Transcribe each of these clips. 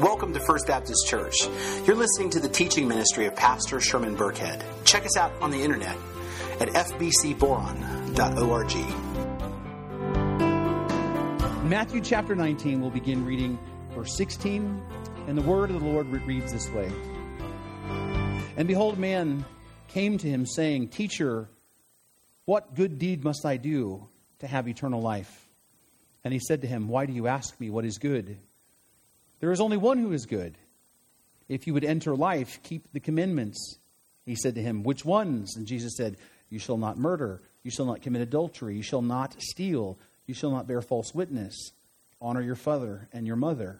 Welcome to First Baptist Church. You're listening to the teaching ministry of Pastor Sherman Burkhead. Check us out on the internet at fbcboron.org. Matthew chapter 19, we'll begin reading verse 16, and the word of the Lord reads this way And behold, man came to him, saying, Teacher, what good deed must I do to have eternal life? And he said to him, Why do you ask me what is good? There is only one who is good. If you would enter life, keep the commandments. He said to him, Which ones? And Jesus said, You shall not murder, you shall not commit adultery, you shall not steal, you shall not bear false witness, honor your father and your mother.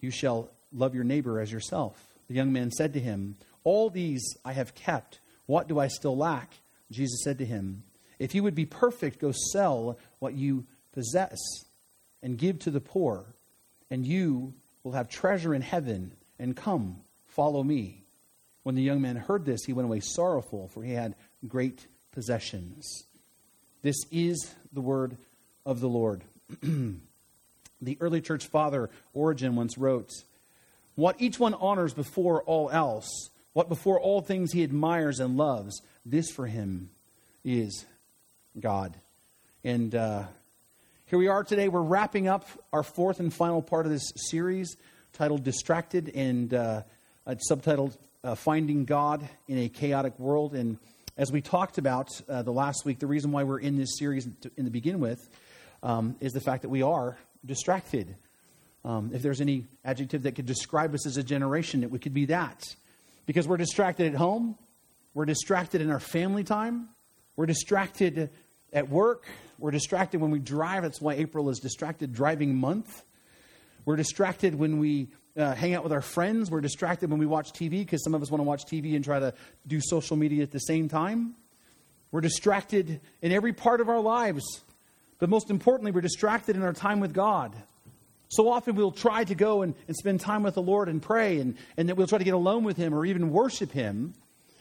You shall love your neighbor as yourself. The young man said to him, All these I have kept. What do I still lack? Jesus said to him, If you would be perfect, go sell what you possess and give to the poor and you will have treasure in heaven, and come, follow me. When the young man heard this, he went away sorrowful, for he had great possessions. This is the word of the Lord. the early church father, Origen, once wrote, What each one honors before all else, what before all things he admires and loves, this for him is God. And uh, here we are today. We're wrapping up our fourth and final part of this series titled Distracted and uh, subtitled uh, Finding God in a Chaotic World. And as we talked about uh, the last week, the reason why we're in this series to, in the begin with um, is the fact that we are distracted. Um, if there's any adjective that could describe us as a generation, it could be that. Because we're distracted at home, we're distracted in our family time, we're distracted at work, we're distracted when we drive. That's why April is distracted driving month. We're distracted when we uh, hang out with our friends. We're distracted when we watch TV because some of us want to watch TV and try to do social media at the same time. We're distracted in every part of our lives. But most importantly, we're distracted in our time with God. So often we'll try to go and, and spend time with the Lord and pray, and, and then we'll try to get alone with Him or even worship Him.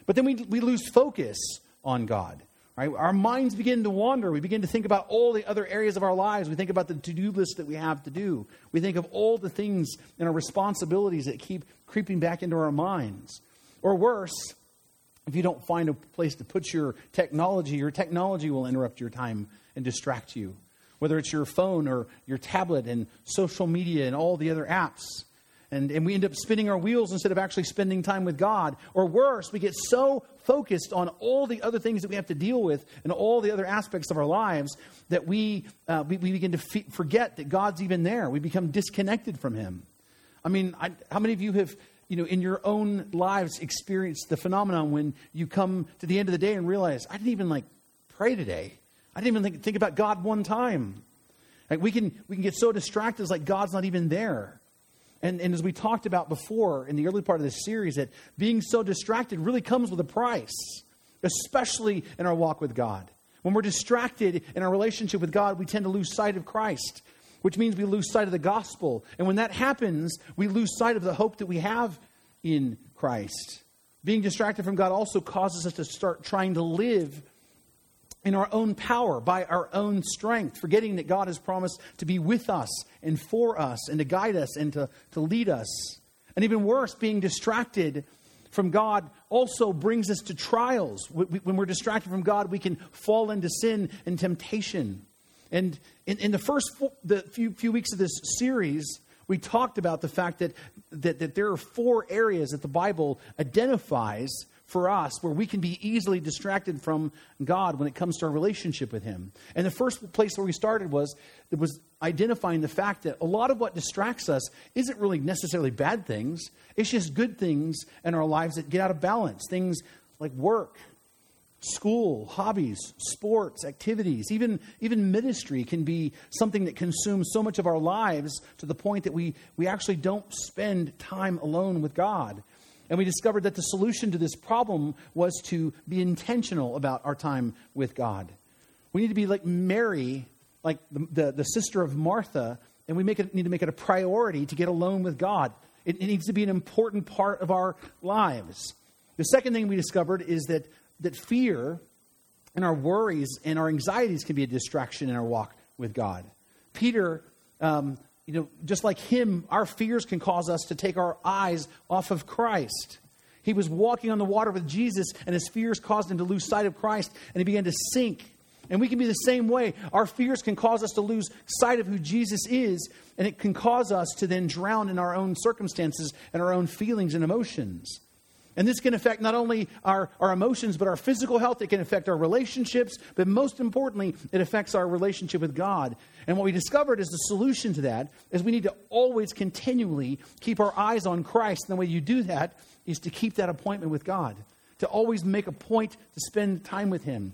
But then we, we lose focus on God. Right? Our minds begin to wander. We begin to think about all the other areas of our lives. We think about the to do list that we have to do. We think of all the things and our responsibilities that keep creeping back into our minds. Or worse, if you don't find a place to put your technology, your technology will interrupt your time and distract you. Whether it's your phone or your tablet and social media and all the other apps. And, and we end up spinning our wheels instead of actually spending time with God. Or worse, we get so focused on all the other things that we have to deal with and all the other aspects of our lives that we, uh, we, we, begin to forget that God's even there. We become disconnected from Him. I mean, I, how many of you have, you know, in your own lives experienced the phenomenon when you come to the end of the day and realize, I didn't even like pray today. I didn't even think, think about God one time. Like we can, we can get so distracted, it's like God's not even there. And, and as we talked about before in the early part of this series, that being so distracted really comes with a price, especially in our walk with God. When we're distracted in our relationship with God, we tend to lose sight of Christ, which means we lose sight of the gospel. And when that happens, we lose sight of the hope that we have in Christ. Being distracted from God also causes us to start trying to live in our own power, by our own strength, forgetting that God has promised to be with us and for us and to guide us and to, to lead us. And even worse, being distracted from God also brings us to trials. When we're distracted from God, we can fall into sin and temptation. And in, in the first the few, few weeks of this series, we talked about the fact that, that, that there are four areas that the Bible identifies for us where we can be easily distracted from God when it comes to our relationship with Him. And the first place where we started was was identifying the fact that a lot of what distracts us isn't really necessarily bad things. It's just good things in our lives that get out of balance. Things like work, school, hobbies, sports, activities, even, even ministry can be something that consumes so much of our lives to the point that we, we actually don't spend time alone with God. And we discovered that the solution to this problem was to be intentional about our time with God. We need to be like Mary, like the, the, the sister of Martha, and we make it, need to make it a priority to get alone with God. It, it needs to be an important part of our lives. The second thing we discovered is that, that fear and our worries and our anxieties can be a distraction in our walk with God. Peter um, you know, just like him, our fears can cause us to take our eyes off of Christ. He was walking on the water with Jesus, and his fears caused him to lose sight of Christ, and he began to sink. And we can be the same way. Our fears can cause us to lose sight of who Jesus is, and it can cause us to then drown in our own circumstances and our own feelings and emotions. And this can affect not only our, our emotions, but our physical health. It can affect our relationships, but most importantly, it affects our relationship with God. And what we discovered is the solution to that is we need to always continually keep our eyes on Christ. And the way you do that is to keep that appointment with God, to always make a point to spend time with Him.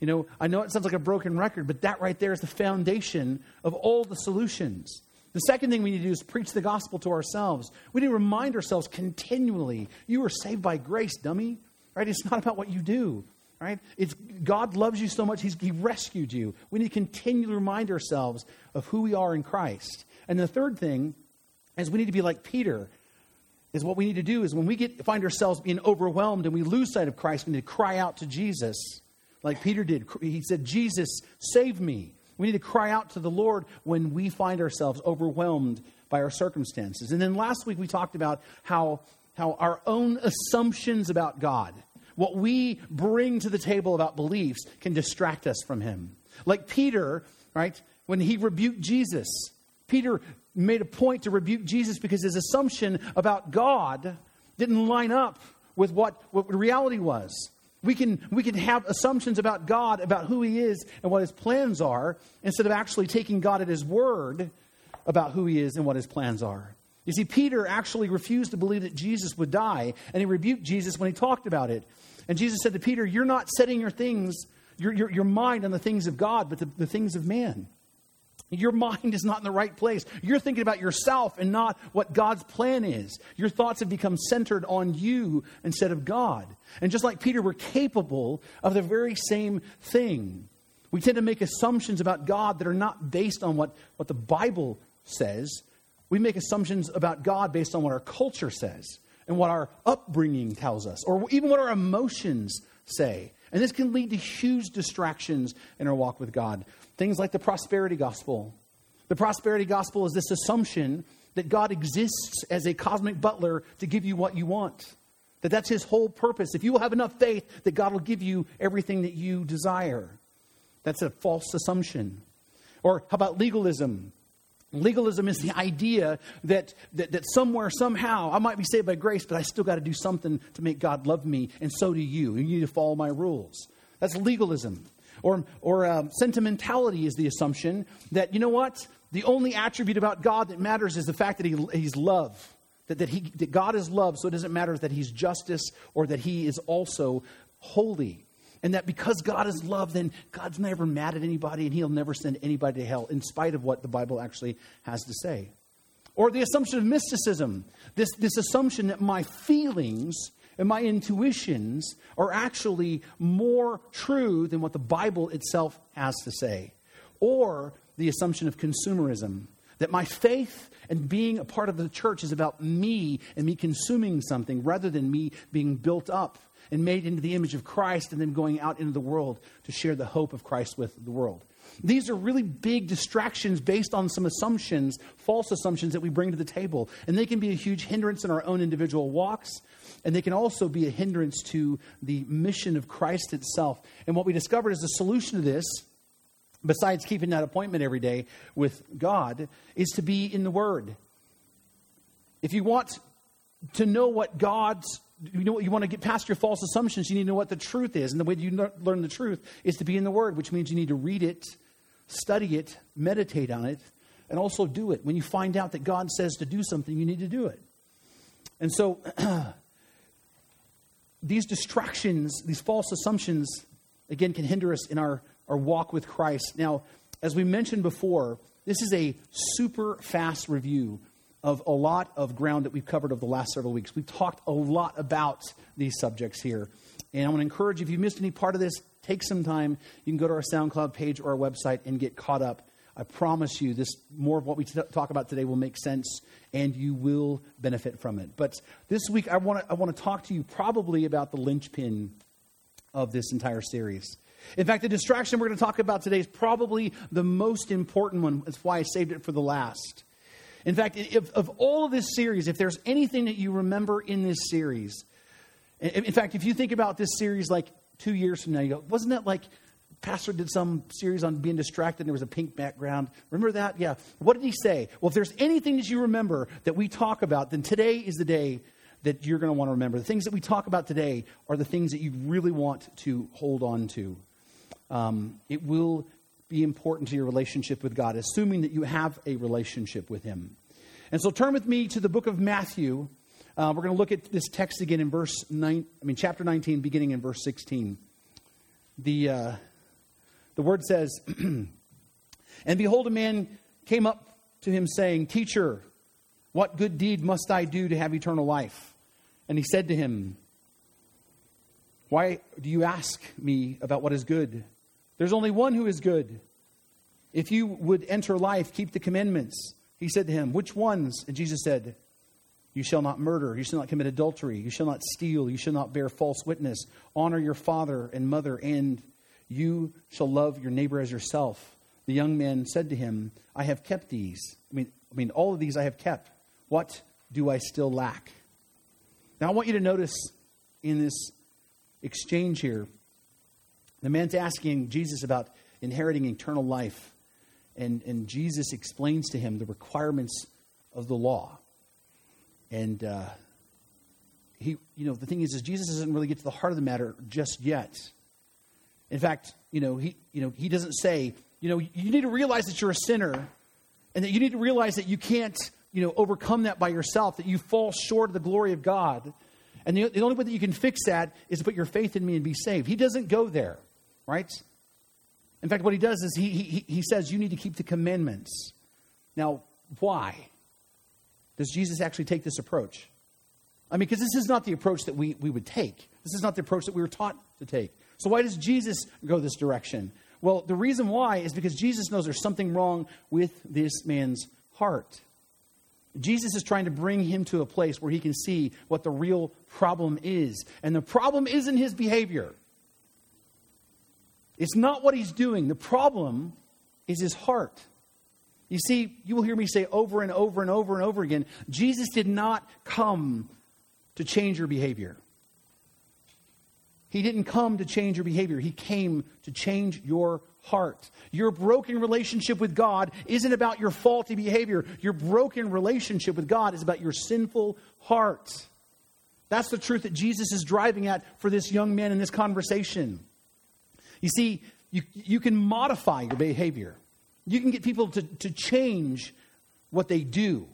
You know, I know it sounds like a broken record, but that right there is the foundation of all the solutions. The second thing we need to do is preach the gospel to ourselves. We need to remind ourselves continually you were saved by grace, dummy. Right? It's not about what you do. Right? It's God loves you so much, he's, He rescued you. We need to continually remind ourselves of who we are in Christ. And the third thing is we need to be like Peter. Is what we need to do is when we get find ourselves being overwhelmed and we lose sight of Christ, we need to cry out to Jesus, like Peter did. He said, "Jesus, save me." We need to cry out to the Lord when we find ourselves overwhelmed by our circumstances. And then last week we talked about how, how our own assumptions about God, what we bring to the table about beliefs, can distract us from Him. Like Peter, right, when he rebuked Jesus, Peter made a point to rebuke Jesus because his assumption about God didn't line up with what, what reality was. We can, we can have assumptions about God, about who He is and what His plans are, instead of actually taking God at His word about who He is and what His plans are. You see, Peter actually refused to believe that Jesus would die, and he rebuked Jesus when he talked about it. And Jesus said to Peter, You're not setting your things, your, your, your mind on the things of God, but the, the things of man. Your mind is not in the right place. You're thinking about yourself and not what God's plan is. Your thoughts have become centered on you instead of God. And just like Peter, we're capable of the very same thing. We tend to make assumptions about God that are not based on what, what the Bible says. We make assumptions about God based on what our culture says and what our upbringing tells us, or even what our emotions say. And this can lead to huge distractions in our walk with God. Things like the prosperity gospel. The prosperity gospel is this assumption that God exists as a cosmic butler to give you what you want. That that's his whole purpose. If you will have enough faith, that God will give you everything that you desire. That's a false assumption. Or how about legalism? Legalism is the idea that, that, that somewhere, somehow, I might be saved by grace, but I still got to do something to make God love me, and so do you. You need to follow my rules. That's legalism. Or, or um, sentimentality is the assumption that, you know what? The only attribute about God that matters is the fact that he, He's love. That, that, he, that God is love, so it doesn't matter that He's justice or that He is also holy. And that because God is love, then God's never mad at anybody and He'll never send anybody to hell, in spite of what the Bible actually has to say. Or the assumption of mysticism this, this assumption that my feelings and my intuitions are actually more true than what the Bible itself has to say. Or the assumption of consumerism that my faith and being a part of the church is about me and me consuming something rather than me being built up and made into the image of Christ and then going out into the world to share the hope of Christ with the world. These are really big distractions based on some assumptions, false assumptions that we bring to the table. And they can be a huge hindrance in our own individual walks, and they can also be a hindrance to the mission of Christ itself. And what we discovered is the solution to this, besides keeping that appointment every day with God, is to be in the Word. If you want to know what God's you know you want to get past your false assumptions you need to know what the truth is. And the way you learn the truth is to be in the word which means you need to read it study it meditate on it and also do it. When you find out that god says to do something you need to do it. And so these distractions these false assumptions again can hinder us in our, our walk with christ. Now as we mentioned before this is a super fast review of a lot of ground that we've covered over the last several weeks. We've talked a lot about these subjects here. And I want to encourage you, if you missed any part of this, take some time. You can go to our SoundCloud page or our website and get caught up. I promise you, this more of what we t- talk about today will make sense and you will benefit from it. But this week, I want to I want to talk to you probably about the linchpin of this entire series. In fact, the distraction we're going to talk about today is probably the most important one. That's why I saved it for the last. In fact, if, of all of this series, if there's anything that you remember in this series, in, fact, if you think about this series like two years from now, you go, wasn't that like pastor did some series on being distracted and there was a pink background. Remember that? Yeah. What did he say? Well, if there's anything that you remember that we talk about, then today is the day that you're going to want to remember. The things that we talk about today are the things that you really want to hold on to. Um, it will be important to your relationship with God, assuming that you have a relationship with Him. And so turn with me to the book of Matthew. Uh, we're going to look at this text again in verse 9, I mean, chapter 19, beginning in verse 16. The, uh, the word says, And behold, a man came up to him, saying, Teacher, what good deed must I do to have eternal life? And he said to him, Why do you ask me about what is good? There's only one who is good. If you would enter life, keep the commandments. He said to him, Which ones? And Jesus said, You shall not murder, you shall not commit adultery, you shall not steal, you shall not bear false witness, honor your father and mother, and you shall love your neighbor as yourself. The young man said to him, I have kept these. I mean, I mean, all of these I have kept. What do I still lack? Now, I want you to notice in this exchange here, the man's asking Jesus about inheriting eternal life. And, and Jesus explains to him the requirements of the law. And uh, he, you know, the thing is, is Jesus doesn't really get to the heart of the matter just yet. In fact, you know, he, you know, he doesn't say, you know, you need to realize that you're a sinner and that you need to realize that you can't you know, overcome that by yourself, that you fall short of the glory of God. And the, the only way that you can fix that is to put your faith in me and be saved. He doesn't go there, right? In fact, what he does is he, he, he says, You need to keep the commandments. Now, why does Jesus actually take this approach? I mean, because this is not the approach that we, we would take. This is not the approach that we were taught to take. So, why does Jesus go this direction? Well, the reason why is because Jesus knows there's something wrong with this man's heart. Jesus is trying to bring him to a place where he can see what the real problem is. And the problem isn't his behavior, it's not what he's doing. The problem is his heart. You see, you will hear me say over and over and over and over again Jesus did not come to change your behavior. He didn't come to change your behavior, He came to change your heart. Your broken relationship with God isn't about your faulty behavior. Your broken relationship with God is about your sinful heart. That's the truth that Jesus is driving at for this young man in this conversation. You see, you, you can modify your behavior, you can get people to, to change what they do.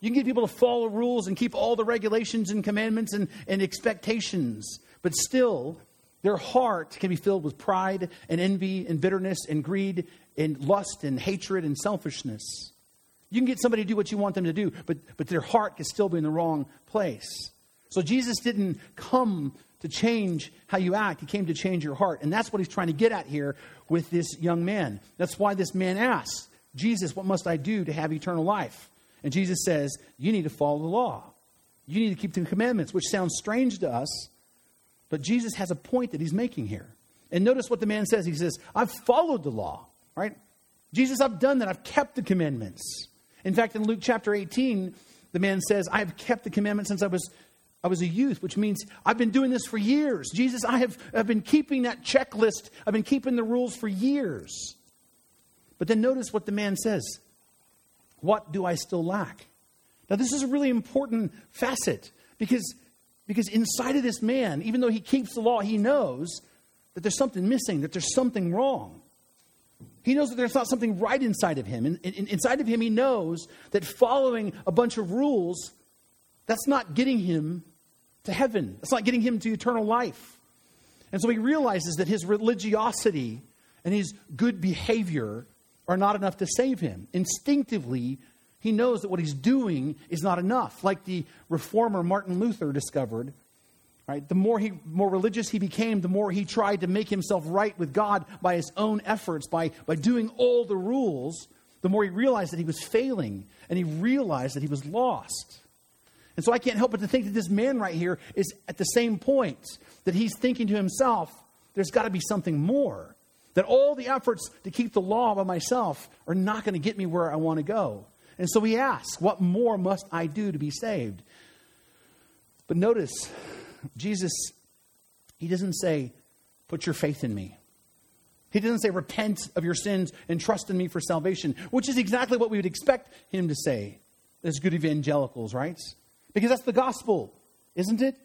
You can get people to follow rules and keep all the regulations and commandments and, and expectations. But still, their heart can be filled with pride and envy and bitterness and greed and lust and hatred and selfishness. You can get somebody to do what you want them to do, but, but their heart can still be in the wrong place. So Jesus didn't come to change how you act, He came to change your heart. And that's what He's trying to get at here with this young man. That's why this man asks, Jesus, what must I do to have eternal life? And Jesus says, You need to follow the law. You need to keep the commandments, which sounds strange to us but Jesus has a point that he's making here. And notice what the man says. He says, I've followed the law, right? Jesus, I've done that. I've kept the commandments. In fact, in Luke chapter 18, the man says, I've kept the commandments since I was, I was a youth, which means I've been doing this for years. Jesus, I have I've been keeping that checklist. I've been keeping the rules for years. But then notice what the man says. What do I still lack? Now, this is a really important facet because because inside of this man, even though he keeps the law, he knows that there's something missing, that there's something wrong. He knows that there's not something right inside of him. And, inside of him, he knows that following a bunch of rules, that's not getting him to heaven. That's not getting him to eternal life. And so he realizes that his religiosity and his good behavior are not enough to save him. Instinctively, he knows that what he's doing is not enough. Like the reformer Martin Luther discovered, right? The more he more religious he became, the more he tried to make himself right with God by his own efforts, by, by doing all the rules, the more he realized that he was failing and he realized that he was lost. And so I can't help but to think that this man right here is at the same point that he's thinking to himself, there's got to be something more. That all the efforts to keep the law by myself are not going to get me where I want to go. And so he asks, What more must I do to be saved? But notice, Jesus, he doesn't say, Put your faith in me. He doesn't say, Repent of your sins and trust in me for salvation, which is exactly what we would expect him to say as good evangelicals, right? Because that's the gospel, isn't it?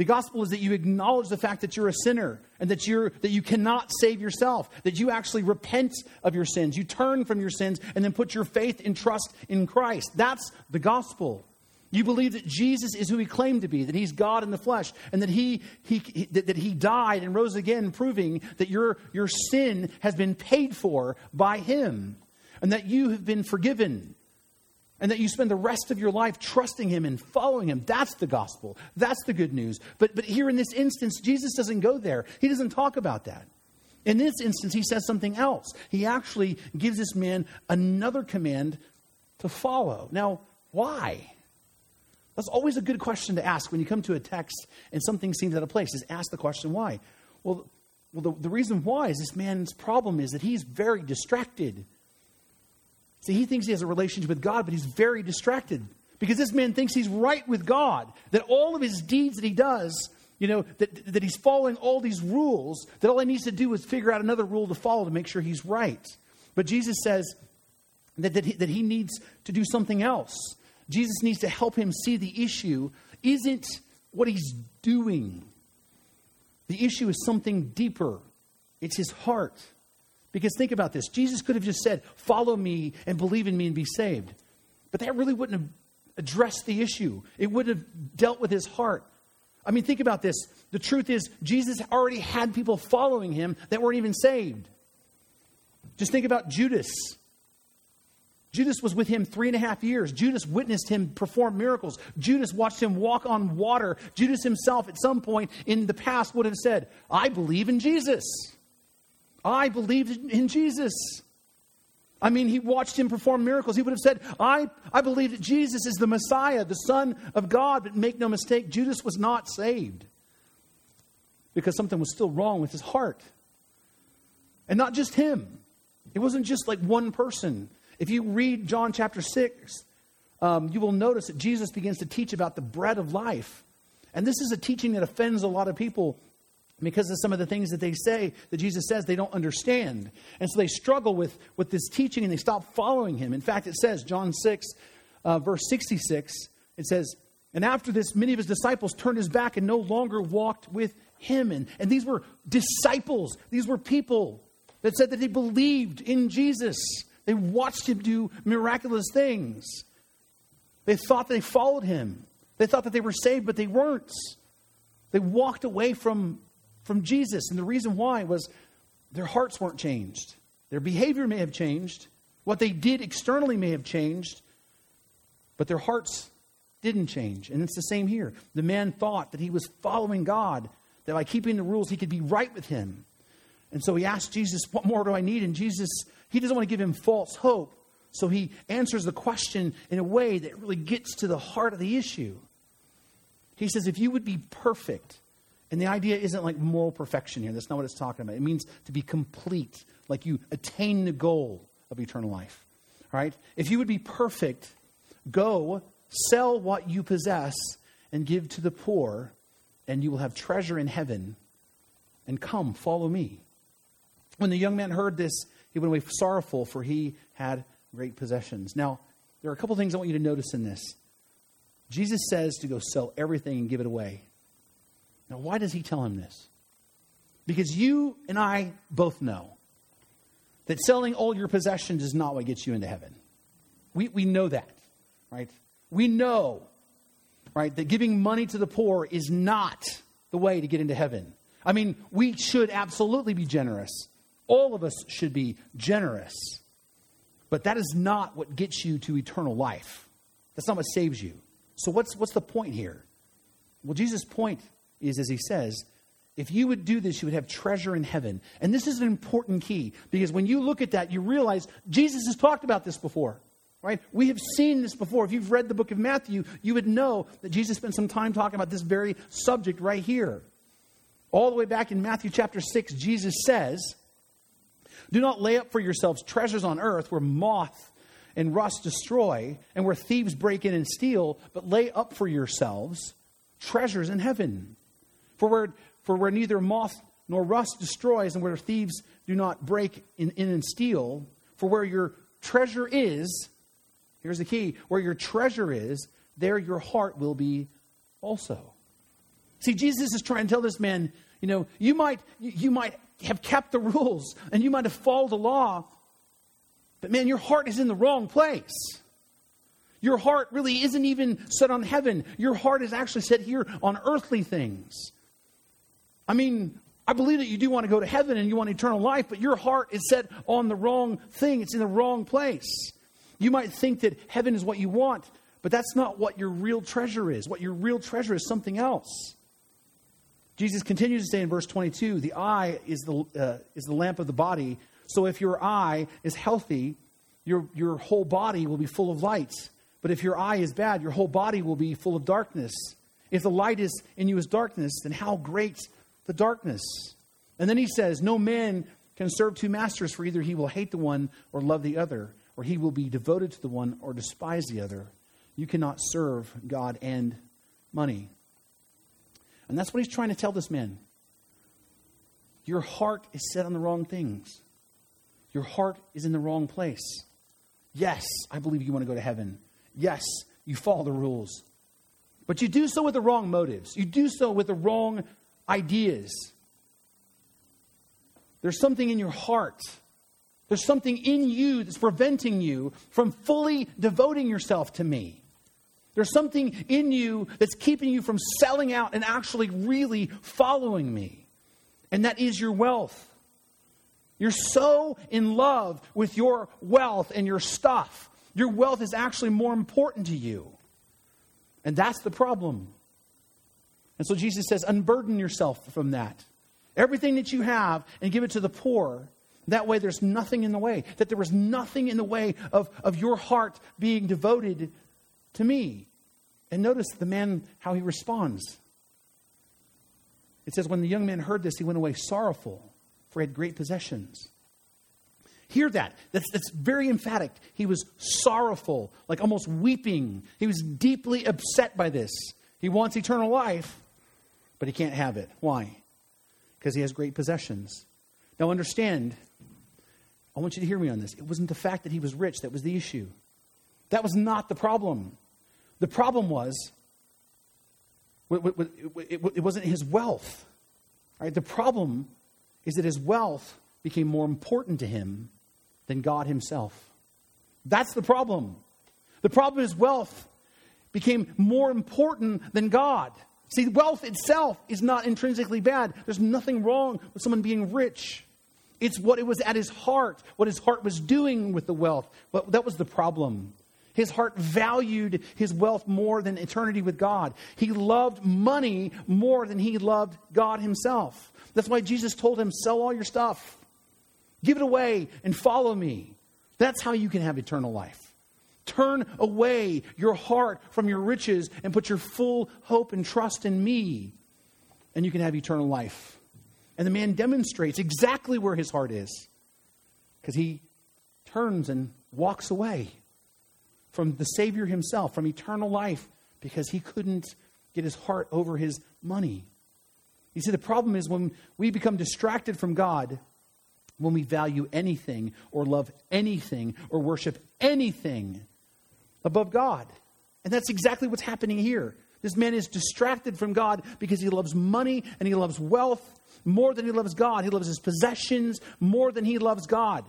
The gospel is that you acknowledge the fact that you're a sinner and that, you're, that you cannot save yourself, that you actually repent of your sins. You turn from your sins and then put your faith and trust in Christ. That's the gospel. You believe that Jesus is who he claimed to be, that he's God in the flesh, and that he, he, he that, that he died and rose again, proving that your, your sin has been paid for by him, and that you have been forgiven and that you spend the rest of your life trusting him and following him. That's the gospel. That's the good news. But, but here in this instance, Jesus doesn't go there. He doesn't talk about that. In this instance, he says something else. He actually gives this man another command to follow. Now, why? That's always a good question to ask when you come to a text and something seems out of place, is ask the question why. Well, well the, the reason why is this man's problem is that he's very distracted. See, he thinks he has a relationship with God, but he's very distracted because this man thinks he's right with God, that all of his deeds that he does, you know, that, that he's following all these rules, that all he needs to do is figure out another rule to follow to make sure he's right. But Jesus says that, that, he, that he needs to do something else. Jesus needs to help him see the issue isn't what he's doing, the issue is something deeper, it's his heart. Because think about this Jesus could have just said, Follow me and believe in me and be saved. But that really wouldn't have addressed the issue, it wouldn't have dealt with his heart. I mean, think about this. The truth is, Jesus already had people following him that weren't even saved. Just think about Judas. Judas was with him three and a half years. Judas witnessed him perform miracles. Judas watched him walk on water. Judas himself, at some point in the past, would have said, I believe in Jesus. I believed in Jesus. I mean, he watched him perform miracles. He would have said, I, I believe that Jesus is the Messiah, the Son of God. But make no mistake, Judas was not saved because something was still wrong with his heart. And not just him, it wasn't just like one person. If you read John chapter 6, um, you will notice that Jesus begins to teach about the bread of life. And this is a teaching that offends a lot of people because of some of the things that they say that Jesus says they don't understand. And so they struggle with, with this teaching and they stop following him. In fact, it says, John 6, uh, verse 66, it says, And after this, many of his disciples turned his back and no longer walked with him. And, and these were disciples, these were people that said that they believed in Jesus. They watched him do miraculous things. They thought they followed him. They thought that they were saved, but they weren't. They walked away from from Jesus. And the reason why was their hearts weren't changed. Their behavior may have changed. What they did externally may have changed. But their hearts didn't change. And it's the same here. The man thought that he was following God, that by keeping the rules, he could be right with him. And so he asked Jesus, What more do I need? And Jesus, he doesn't want to give him false hope. So he answers the question in a way that really gets to the heart of the issue. He says, If you would be perfect, and the idea isn't like moral perfection here. That's not what it's talking about. It means to be complete, like you attain the goal of eternal life. All right? If you would be perfect, go sell what you possess and give to the poor, and you will have treasure in heaven. And come, follow me. When the young man heard this, he went away sorrowful, for he had great possessions. Now, there are a couple things I want you to notice in this. Jesus says to go sell everything and give it away. Now, why does he tell him this? Because you and I both know that selling all your possessions is not what gets you into heaven. We, we know that, right? We know, right, that giving money to the poor is not the way to get into heaven. I mean, we should absolutely be generous. All of us should be generous. But that is not what gets you to eternal life. That's not what saves you. So, what's, what's the point here? Well, Jesus' point is, as he says, if you would do this, you would have treasure in heaven. And this is an important key because when you look at that, you realize Jesus has talked about this before, right? We have seen this before. If you've read the book of Matthew, you would know that Jesus spent some time talking about this very subject right here. All the way back in Matthew chapter 6, Jesus says, Do not lay up for yourselves treasures on earth where moth and rust destroy, and where thieves break in and steal, but lay up for yourselves treasures in heaven. For where, for where neither moth nor rust destroys, and where thieves do not break in, in and steal, for where your treasure is, here's the key where your treasure is, there your heart will be also. See, Jesus is trying to tell this man, you know, you might, you might have kept the rules and you might have followed the law, but man, your heart is in the wrong place. Your heart really isn't even set on heaven. Your heart is actually set here on earthly things. I mean, I believe that you do want to go to heaven and you want eternal life, but your heart is set on the wrong thing. It's in the wrong place. You might think that heaven is what you want, but that's not what your real treasure is. What your real treasure is something else. Jesus continues to say in verse 22 the eye is the, uh, is the lamp of the body. So if your eye is healthy, your, your whole body will be full of light. But if your eye is bad, your whole body will be full of darkness. If the light is in you is darkness, then how great the darkness. And then he says, No man can serve two masters, for either he will hate the one or love the other, or he will be devoted to the one or despise the other. You cannot serve God and money. And that's what he's trying to tell this man. Your heart is set on the wrong things. Your heart is in the wrong place. Yes, I believe you want to go to heaven. Yes, you follow the rules. But you do so with the wrong motives. You do so with the wrong ideas. There's something in your heart. There's something in you that's preventing you from fully devoting yourself to me. There's something in you that's keeping you from selling out and actually really following me. And that is your wealth. You're so in love with your wealth and your stuff. Your wealth is actually more important to you. And that's the problem. And so Jesus says, unburden yourself from that. Everything that you have and give it to the poor. That way, there's nothing in the way. That there was nothing in the way of, of your heart being devoted to me. And notice the man, how he responds. It says, When the young man heard this, he went away sorrowful, for he had great possessions. Hear that. That's, that's very emphatic. He was sorrowful, like almost weeping. He was deeply upset by this. He wants eternal life, but he can't have it. Why? Because he has great possessions. Now, understand, I want you to hear me on this. It wasn't the fact that he was rich that was the issue. That was not the problem. The problem was, it wasn't his wealth. Right? The problem is that his wealth became more important to him than God himself. That's the problem. The problem is wealth became more important than God. See, wealth itself is not intrinsically bad. There's nothing wrong with someone being rich. It's what it was at his heart, what his heart was doing with the wealth. But that was the problem. His heart valued his wealth more than eternity with God. He loved money more than he loved God himself. That's why Jesus told him, Sell all your stuff, give it away, and follow me. That's how you can have eternal life. Turn away your heart from your riches and put your full hope and trust in me, and you can have eternal life. And the man demonstrates exactly where his heart is because he turns and walks away from the Savior himself, from eternal life, because he couldn't get his heart over his money. You see, the problem is when we become distracted from God, when we value anything or love anything or worship anything above God. And that's exactly what's happening here. This man is distracted from God because he loves money and he loves wealth more than he loves God. He loves his possessions more than he loves God.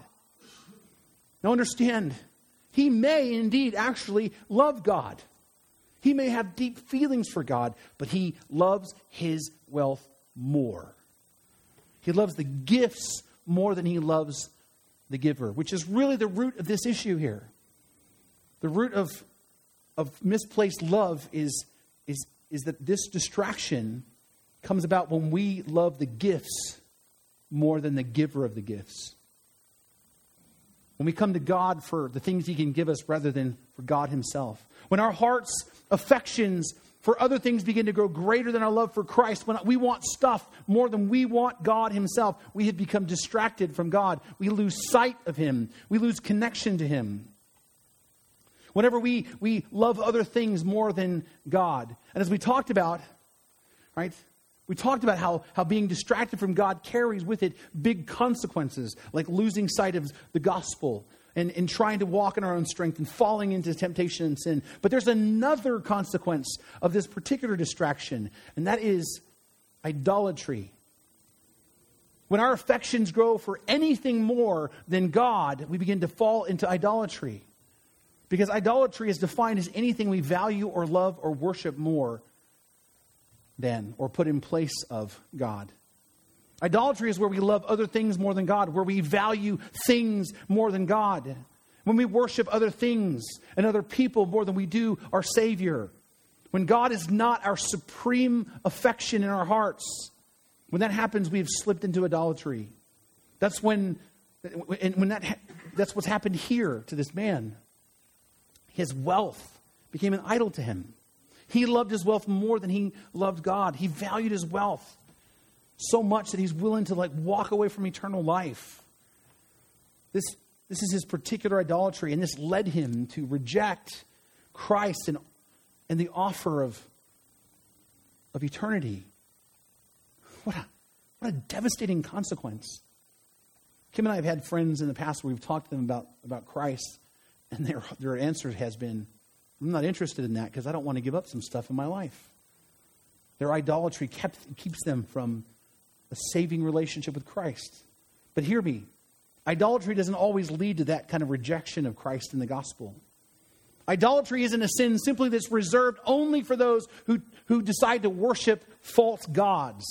Now, understand, he may indeed actually love God. He may have deep feelings for God, but he loves his wealth more. He loves the gifts more than he loves the giver, which is really the root of this issue here. The root of, of misplaced love is, is, is that this distraction comes about when we love the gifts more than the giver of the gifts. When we come to God for the things He can give us rather than for God Himself. When our heart's affections for other things begin to grow greater than our love for Christ, when we want stuff more than we want God Himself, we have become distracted from God. We lose sight of Him, we lose connection to Him. Whenever we, we love other things more than God. And as we talked about, right, we talked about how, how being distracted from God carries with it big consequences, like losing sight of the gospel and, and trying to walk in our own strength and falling into temptation and sin. But there's another consequence of this particular distraction, and that is idolatry. When our affections grow for anything more than God, we begin to fall into idolatry. Because idolatry is defined as anything we value or love or worship more than or put in place of God. Idolatry is where we love other things more than God, where we value things more than God. When we worship other things and other people more than we do our Savior. When God is not our supreme affection in our hearts. When that happens, we have slipped into idolatry. That's when, and when that, that's what's happened here to this man. His wealth became an idol to him. He loved his wealth more than he loved God. He valued his wealth so much that he's willing to like walk away from eternal life. This, this is his particular idolatry, and this led him to reject Christ and, and the offer of, of eternity. What a, what a devastating consequence. Kim and I have had friends in the past where we've talked to them about, about Christ, and their, their answer has been, I'm not interested in that because I don't want to give up some stuff in my life. Their idolatry kept, keeps them from a saving relationship with Christ. But hear me idolatry doesn't always lead to that kind of rejection of Christ in the gospel. Idolatry isn't a sin simply that's reserved only for those who, who decide to worship false gods.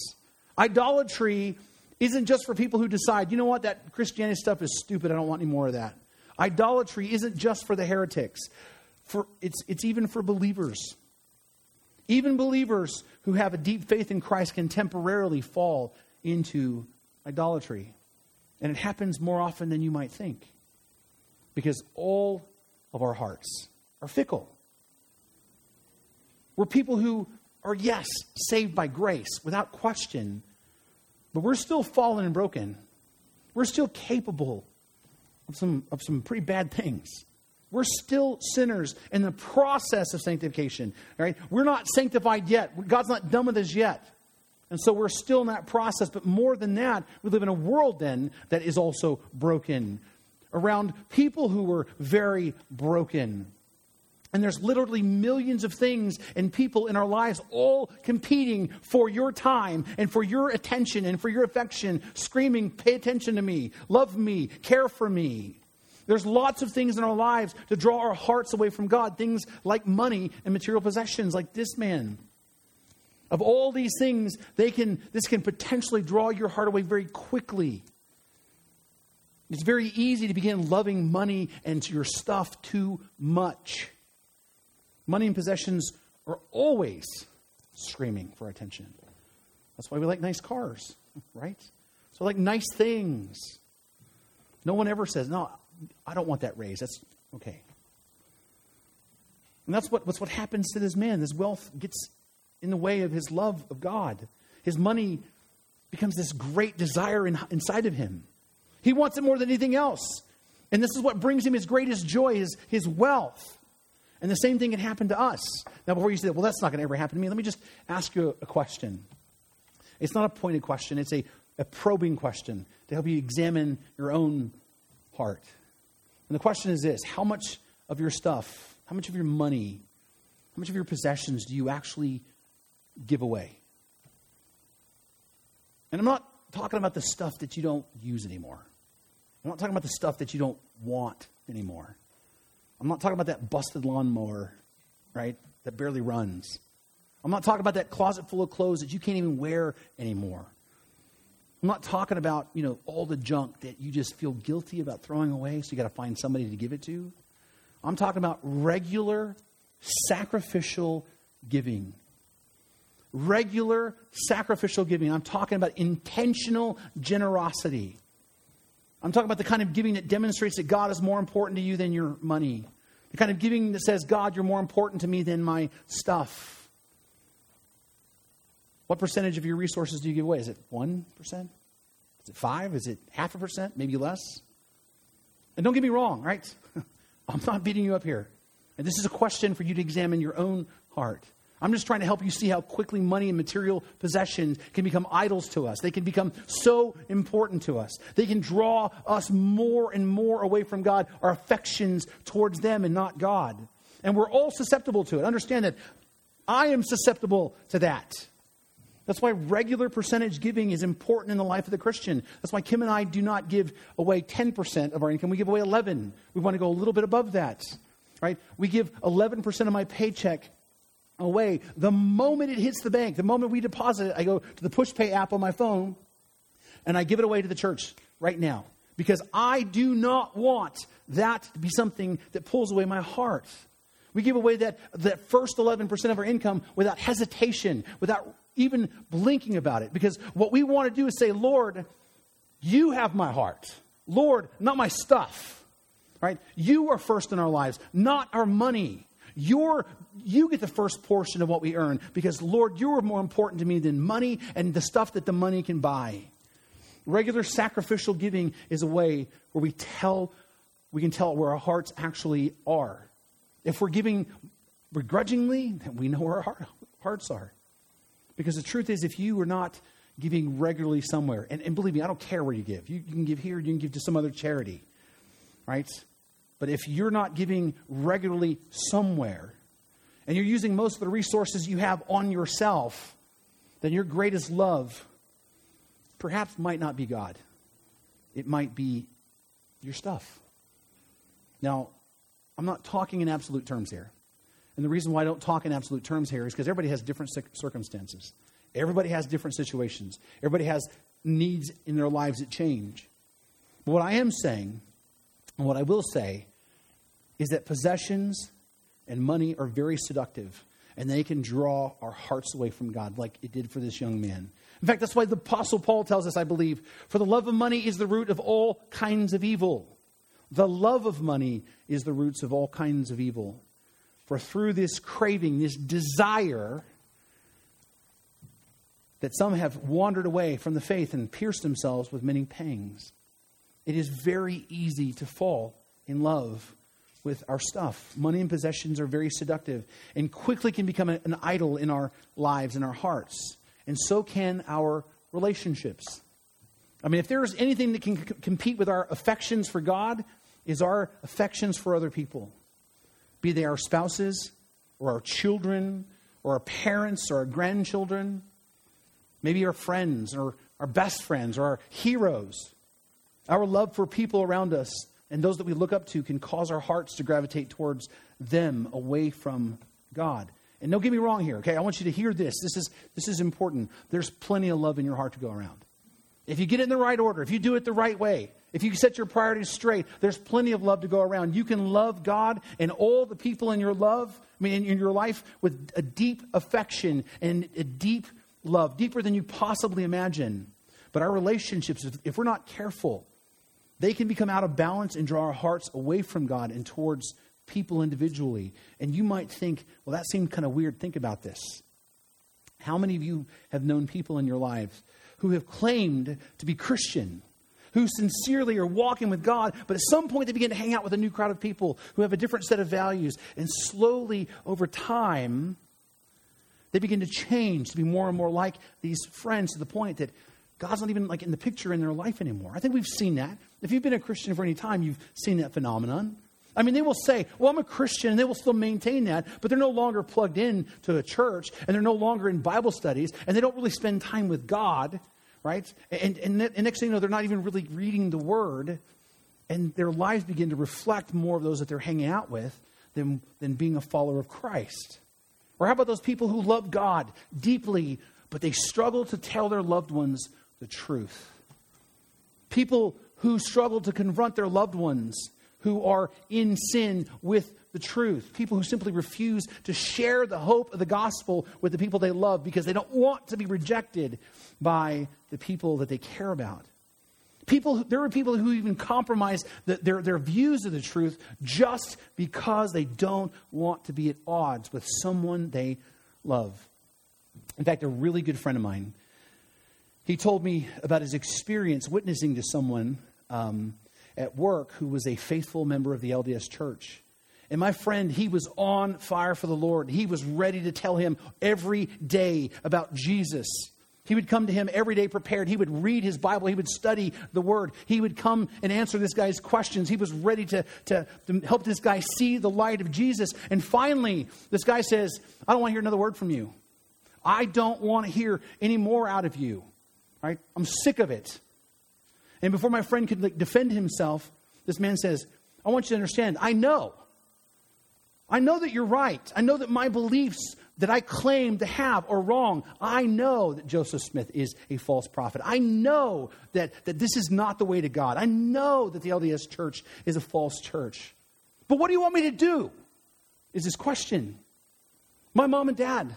Idolatry isn't just for people who decide, you know what, that Christianity stuff is stupid, I don't want any more of that. Idolatry isn't just for the heretics, for, it's, it's even for believers. Even believers who have a deep faith in Christ can temporarily fall into idolatry. And it happens more often than you might think because all of our hearts are fickle. We're people who are, yes, saved by grace without question, but we're still fallen and broken. We're still capable of some, of some pretty bad things. We're still sinners in the process of sanctification. Right? We're not sanctified yet. God's not done with us yet. And so we're still in that process. But more than that, we live in a world then that is also broken, around people who were very broken. And there's literally millions of things and people in our lives all competing for your time and for your attention and for your affection, screaming, Pay attention to me, love me, care for me. There's lots of things in our lives to draw our hearts away from God, things like money and material possessions, like this man. Of all these things, they can, this can potentially draw your heart away very quickly. It's very easy to begin loving money and your stuff too much. Money and possessions are always screaming for attention. That's why we like nice cars, right? So, like nice things. No one ever says, No, I don't want that raise. That's okay. And that's what, what's what happens to this man. This wealth gets in the way of his love of God. His money becomes this great desire in, inside of him. He wants it more than anything else. And this is what brings him his greatest joy, is his wealth. And the same thing can happen to us. Now, before you say, well, that's not going to ever happen to me, let me just ask you a question. It's not a pointed question, it's a, a probing question to help you examine your own heart. And the question is this How much of your stuff, how much of your money, how much of your possessions do you actually give away. And I'm not talking about the stuff that you don't use anymore. I'm not talking about the stuff that you don't want anymore. I'm not talking about that busted lawnmower, right, that barely runs. I'm not talking about that closet full of clothes that you can't even wear anymore. I'm not talking about, you know, all the junk that you just feel guilty about throwing away, so you got to find somebody to give it to. I'm talking about regular sacrificial giving regular sacrificial giving. I'm talking about intentional generosity. I'm talking about the kind of giving that demonstrates that God is more important to you than your money. The kind of giving that says, God, you're more important to me than my stuff. What percentage of your resources do you give away? Is it 1%? Is it 5? Is it half a percent? Maybe less? And don't get me wrong, right? I'm not beating you up here. And this is a question for you to examine your own heart. I'm just trying to help you see how quickly money and material possessions can become idols to us. They can become so important to us. They can draw us more and more away from God, our affections towards them and not God. And we're all susceptible to it. Understand that I am susceptible to that. That's why regular percentage giving is important in the life of the Christian. That's why Kim and I do not give away 10% of our income. We give away 11. We want to go a little bit above that. Right? We give 11% of my paycheck away. The moment it hits the bank, the moment we deposit it, I go to the PushPay app on my phone and I give it away to the church right now because I do not want that to be something that pulls away my heart. We give away that, that first 11% of our income without hesitation, without even blinking about it. Because what we want to do is say, Lord, you have my heart. Lord, not my stuff. Right? You are first in our lives, not our money. You're, you get the first portion of what we earn because, Lord, you are more important to me than money and the stuff that the money can buy. Regular sacrificial giving is a way where we tell, we can tell where our hearts actually are. If we're giving begrudgingly, then we know where our heart, hearts are. Because the truth is, if you are not giving regularly somewhere, and, and believe me, I don't care where you give. You, you can give here, you can give to some other charity, right? But if you're not giving regularly somewhere, and you're using most of the resources you have on yourself, then your greatest love perhaps might not be God. It might be your stuff. Now, I'm not talking in absolute terms here. And the reason why I don't talk in absolute terms here is because everybody has different circumstances. Everybody has different situations. Everybody has needs in their lives that change. But what I am saying, and what I will say, is that possessions and money are very seductive and they can draw our hearts away from God like it did for this young man. In fact, that's why the Apostle Paul tells us, I believe, for the love of money is the root of all kinds of evil. The love of money is the roots of all kinds of evil. For through this craving, this desire, that some have wandered away from the faith and pierced themselves with many pangs. It is very easy to fall in love with our stuff. Money and possessions are very seductive and quickly can become an idol in our lives and our hearts. And so can our relationships. I mean, if there is anything that can c- compete with our affections for God, is our affections for other people, be they our spouses or our children or our parents or our grandchildren, maybe our friends or our best friends or our heroes. Our love for people around us and those that we look up to can cause our hearts to gravitate towards them away from God. And don't get me wrong here, okay? I want you to hear this. This is, this is important. There's plenty of love in your heart to go around. If you get it in the right order, if you do it the right way, if you set your priorities straight, there's plenty of love to go around. You can love God and all the people in your love, I mean, in, in your life, with a deep affection and a deep love, deeper than you possibly imagine. But our relationships, if we're not careful, they can become out of balance and draw our hearts away from God and towards people individually. And you might think, well, that seemed kind of weird. Think about this. How many of you have known people in your lives who have claimed to be Christian, who sincerely are walking with God, but at some point they begin to hang out with a new crowd of people who have a different set of values. And slowly, over time, they begin to change to be more and more like these friends to the point that God's not even like in the picture in their life anymore. I think we've seen that. If you've been a Christian for any time, you've seen that phenomenon. I mean, they will say, Well, I'm a Christian, and they will still maintain that, but they're no longer plugged in to a church, and they're no longer in Bible studies, and they don't really spend time with God, right? And, and, and next thing you know, they're not even really reading the Word, and their lives begin to reflect more of those that they're hanging out with than, than being a follower of Christ. Or how about those people who love God deeply, but they struggle to tell their loved ones the truth. People who struggle to confront their loved ones who are in sin with the truth. People who simply refuse to share the hope of the gospel with the people they love because they don't want to be rejected by the people that they care about. People, there are people who even compromise the, their, their views of the truth just because they don't want to be at odds with someone they love. In fact, a really good friend of mine he told me about his experience witnessing to someone um, at work who was a faithful member of the LDS church. And my friend, he was on fire for the Lord. He was ready to tell him every day about Jesus. He would come to him every day prepared. He would read his Bible. He would study the Word. He would come and answer this guy's questions. He was ready to, to, to help this guy see the light of Jesus. And finally, this guy says, I don't want to hear another word from you. I don't want to hear any more out of you. Right? I'm sick of it. And before my friend could like, defend himself, this man says, I want you to understand, I know. I know that you're right. I know that my beliefs that I claim to have are wrong. I know that Joseph Smith is a false prophet. I know that, that this is not the way to God. I know that the LDS church is a false church. But what do you want me to do? Is this question. My mom and dad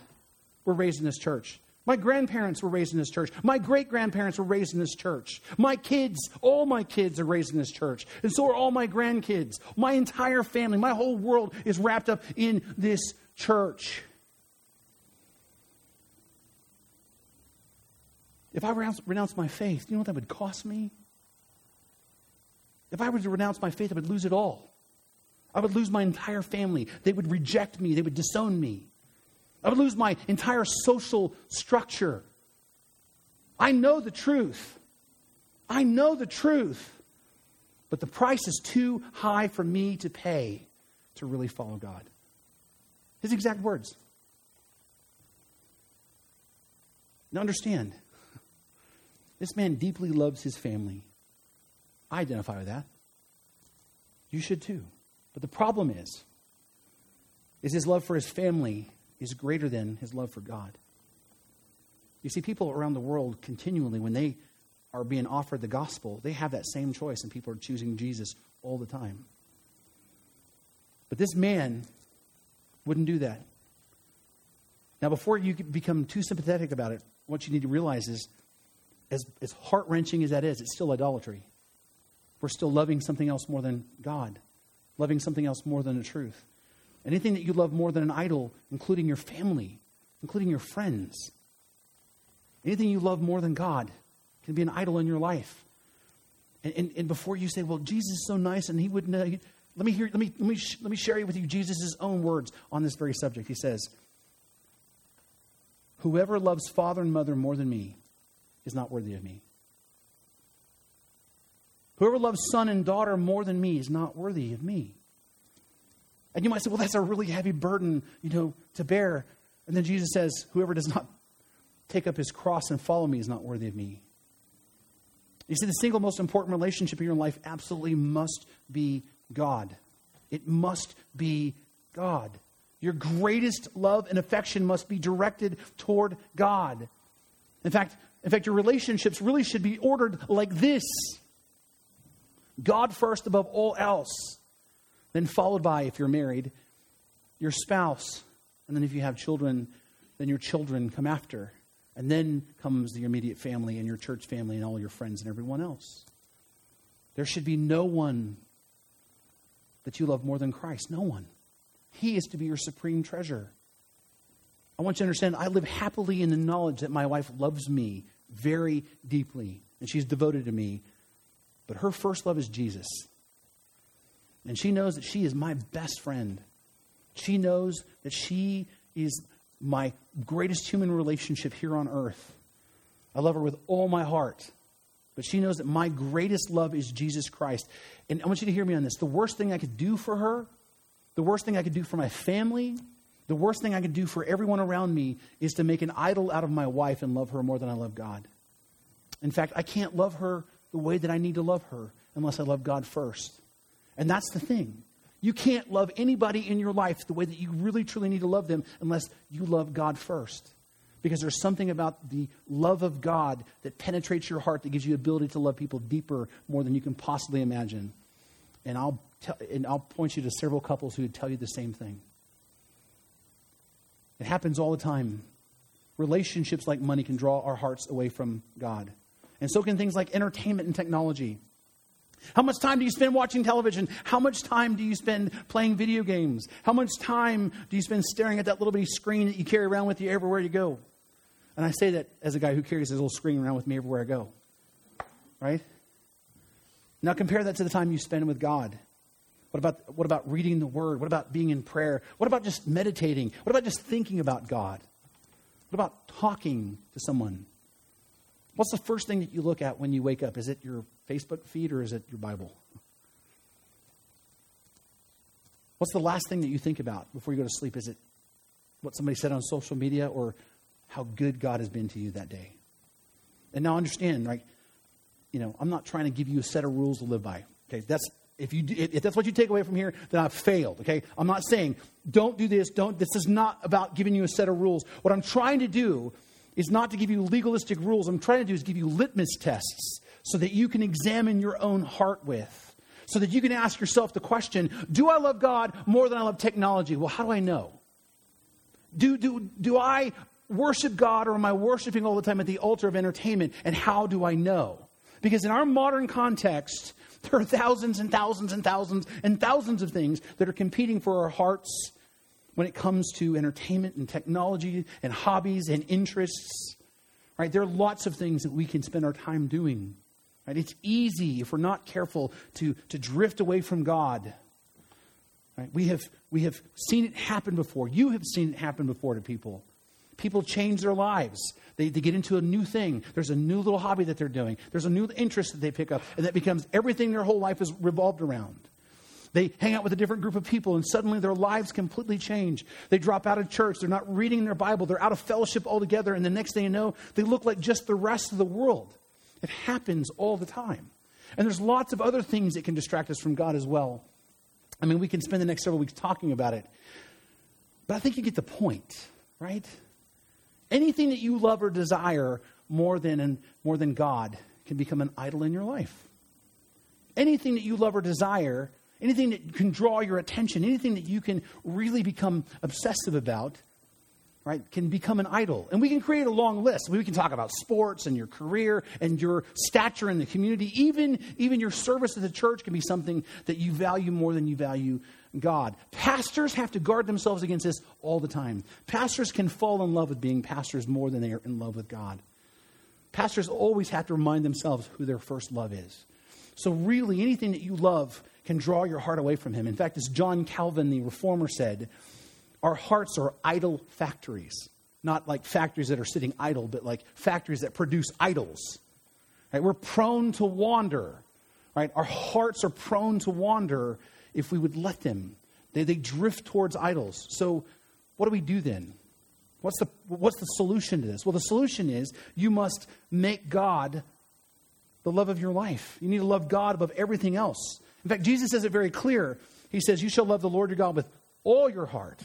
were raised in this church. My grandparents were raised in this church. My great grandparents were raised in this church. My kids, all my kids are raised in this church. And so are all my grandkids. My entire family, my whole world is wrapped up in this church. If I renounce, my faith, you know what that would cost me? If I were to renounce my faith, I would lose it all. I would lose my entire family. They would reject me, they would disown me. I would lose my entire social structure. I know the truth. I know the truth. But the price is too high for me to pay to really follow God. His exact words. Now, understand, this man deeply loves his family. I identify with that. You should too. But the problem is, is his love for his family is greater than his love for God. You see, people around the world continually, when they are being offered the gospel, they have that same choice, and people are choosing Jesus all the time. But this man wouldn't do that. Now, before you become too sympathetic about it, what you need to realize is as, as heart wrenching as that is, it's still idolatry. We're still loving something else more than God, loving something else more than the truth. Anything that you love more than an idol, including your family, including your friends. Anything you love more than God can be an idol in your life. And, and, and before you say, well, Jesus is so nice and he wouldn't, uh, let me hear, let me, let me, let me share with you Jesus' own words on this very subject. He says, Whoever loves father and mother more than me is not worthy of me. Whoever loves son and daughter more than me is not worthy of me. And you might say, well, that's a really heavy burden, you know, to bear. And then Jesus says, whoever does not take up his cross and follow me is not worthy of me. You see, the single most important relationship in your life absolutely must be God. It must be God. Your greatest love and affection must be directed toward God. In fact, in fact, your relationships really should be ordered like this God first above all else. Then, followed by, if you're married, your spouse. And then, if you have children, then your children come after. And then comes your immediate family and your church family and all your friends and everyone else. There should be no one that you love more than Christ. No one. He is to be your supreme treasure. I want you to understand I live happily in the knowledge that my wife loves me very deeply and she's devoted to me. But her first love is Jesus. And she knows that she is my best friend. She knows that she is my greatest human relationship here on earth. I love her with all my heart. But she knows that my greatest love is Jesus Christ. And I want you to hear me on this. The worst thing I could do for her, the worst thing I could do for my family, the worst thing I could do for everyone around me is to make an idol out of my wife and love her more than I love God. In fact, I can't love her the way that I need to love her unless I love God first. And that's the thing. You can't love anybody in your life the way that you really truly need to love them unless you love God first. Because there's something about the love of God that penetrates your heart that gives you the ability to love people deeper more than you can possibly imagine. And I'll, tell, and I'll point you to several couples who would tell you the same thing. It happens all the time. Relationships like money can draw our hearts away from God. And so can things like entertainment and technology. How much time do you spend watching television? How much time do you spend playing video games? How much time do you spend staring at that little bitty screen that you carry around with you everywhere you go? And I say that as a guy who carries his little screen around with me everywhere I go. Right? Now compare that to the time you spend with God. What about, what about reading the Word? What about being in prayer? What about just meditating? What about just thinking about God? What about talking to someone? What's the first thing that you look at when you wake up? Is it your Facebook feed or is it your Bible? What's the last thing that you think about before you go to sleep? Is it what somebody said on social media or how good God has been to you that day? And now understand, right? You know, I'm not trying to give you a set of rules to live by. Okay, that's if you if that's what you take away from here, then I've failed. Okay, I'm not saying don't do this. Don't. This is not about giving you a set of rules. What I'm trying to do is not to give you legalistic rules. I'm trying to do is give you litmus tests so that you can examine your own heart with, so that you can ask yourself the question: Do I love God more than I love technology? Well, how do I know? Do do do I worship God or am I worshiping all the time at the altar of entertainment? And how do I know? Because in our modern context, there are thousands and thousands and thousands and thousands of things that are competing for our hearts when it comes to entertainment and technology and hobbies and interests. Right? There are lots of things that we can spend our time doing. Right? It's easy, if we're not careful, to, to drift away from God. Right? We, have, we have seen it happen before. You have seen it happen before to people. People change their lives. They, they get into a new thing. There's a new little hobby that they're doing. There's a new interest that they pick up, and that becomes everything their whole life is revolved around. They hang out with a different group of people, and suddenly their lives completely change. They drop out of church. They're not reading their Bible. They're out of fellowship altogether, and the next thing you know, they look like just the rest of the world. It happens all the time. And there's lots of other things that can distract us from God as well. I mean, we can spend the next several weeks talking about it. But I think you get the point, right? Anything that you love or desire more than, more than God can become an idol in your life. Anything that you love or desire, anything that can draw your attention, anything that you can really become obsessive about, right, can become an idol. And we can create a long list. We can talk about sports and your career and your stature in the community. Even, even your service at the church can be something that you value more than you value God. Pastors have to guard themselves against this all the time. Pastors can fall in love with being pastors more than they are in love with God. Pastors always have to remind themselves who their first love is. So, really, anything that you love can draw your heart away from Him. In fact, as John Calvin, the reformer, said, our hearts are idol factories. Not like factories that are sitting idle, but like factories that produce idols. Right? We're prone to wander. Right? Our hearts are prone to wander if we would let them. They, they drift towards idols. So, what do we do then? What's the, what's the solution to this? Well, the solution is you must make God the love of your life. You need to love God above everything else. In fact, Jesus says it very clear. He says, You shall love the Lord your God with all your heart,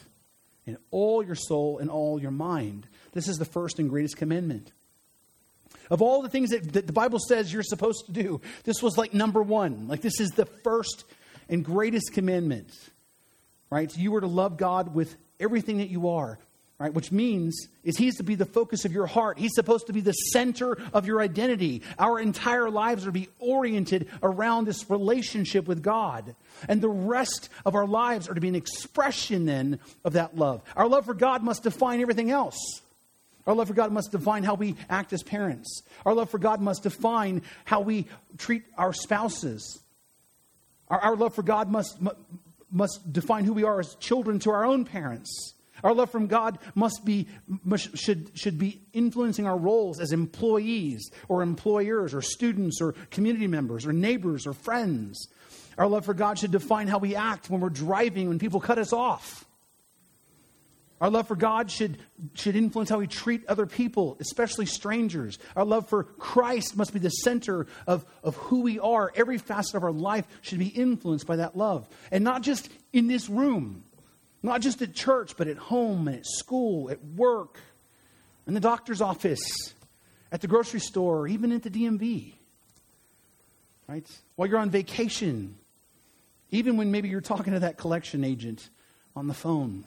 and all your soul, and all your mind. This is the first and greatest commandment. Of all the things that, that the Bible says you're supposed to do, this was like number one. Like, this is the first and greatest commandment, right? You are to love God with everything that you are, right? Which means is He's to be the focus of your heart. He's supposed to be the center of your identity. Our entire lives are to be oriented around this relationship with God. And the rest of our lives are to be an expression then of that love. Our love for God must define everything else. Our love for God must define how we act as parents. Our love for God must define how we treat our spouses. Our, our love for God must, must define who we are as children to our own parents. Our love from God must be, must, should, should be influencing our roles as employees or employers or students or community members or neighbors or friends. Our love for God should define how we act when we're driving, when people cut us off. Our love for God should, should influence how we treat other people, especially strangers. Our love for Christ must be the center of, of who we are. Every facet of our life should be influenced by that love. And not just in this room, not just at church, but at home, and at school, at work, in the doctor's office, at the grocery store, even at the DMV. Right? While you're on vacation, even when maybe you're talking to that collection agent on the phone